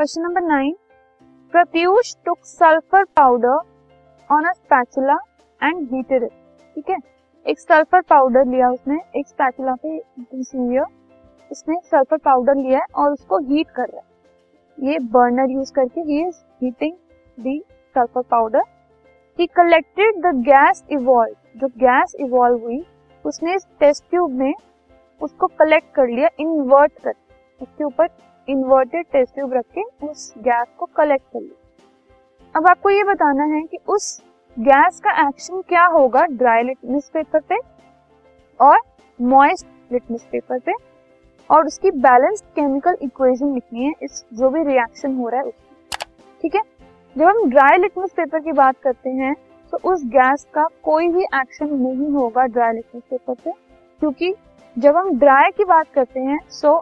Question number nine. Pratyush took sulphur powder on a spatula and heated it ठीक है? एक sulphur powder लिया उसने, एक स्पैचुला पे हुई उसने सल्फ़र पाउडर लिया और उसको हीट कर रहा है। ये बर्नर यूज़ करके he is heating the sulphur powder he collected the gas evolve जो गैस इवॉल्व हुई, उसने इस टेस्ट ट्यूब में उसको कलेक्ट कर लिया इन्वर्ट कर उसके ऊपर इन्वर्टेड टेस्ट ट्यूब रख के उस गैस को कलेक्ट कर लिया अब आपको ये बताना है कि उस गैस का एक्शन क्या होगा ड्राई लिटमस पेपर पे और मॉइस्ट लिटमस पेपर पे और उसकी बैलेंस्ड केमिकल इक्वेशन लिखनी है, इस जो भी रिएक्शन हो रहा है उसकी। ठीक है? जब हम ड्राई लिटमस पेपर की बात करते हैं तो उस गैस का कोई भी एक्शन नहीं होगा ड्राई लिटमस पेपर पे, क्योंकि जब हम ड्राई की बात करते हैं सो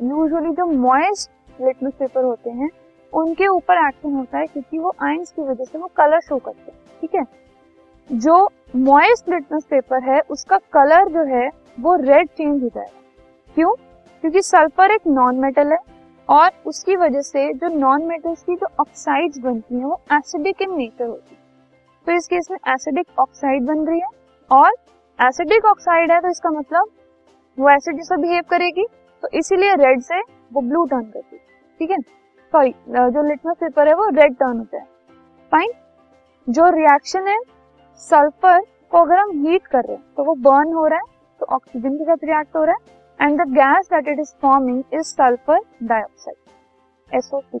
यूजुअली जो मॉइस्ट लिटमस पेपर होते हैं, उनके ऊपर एक्शन होता है क्योंकि वो आइंस की वजह से वो कलर शो करते हैं, ठीक है? जो मॉइस्ट लिटमस पेपर है, उसका कलर जो है, वो रेड चेंज हो। जाएगा क्यों? क्योंकि सल्फ़र एक नॉन मेटल है और उसकी वजह से जो नॉन मेटल्स की जो ऑक्साइड्स बनती हैं, वो एसिडिक इन नेचर होती है। तो इस केस में एसिडिक ऑक्साइड बन रही है और एसिडिक ऑक्साइड है तो इसका मतलब वो एसिड जैसा बिहेव करेगी तो इसीलिए रेड से वो ब्लू टर्न करती है, ठीक है? सॉरी जो लिटमस पेपर है वो रेड टर्न होता है। फाइन जो रिएक्शन है सल्फ़र को अगर हम हीट कर रहे हैं तो वो बर्न हो रहा है तो ऑक्सीजन के साथ रिएक्ट हो रहा है and the gas that it is forming is sulphur dioxide S O SO2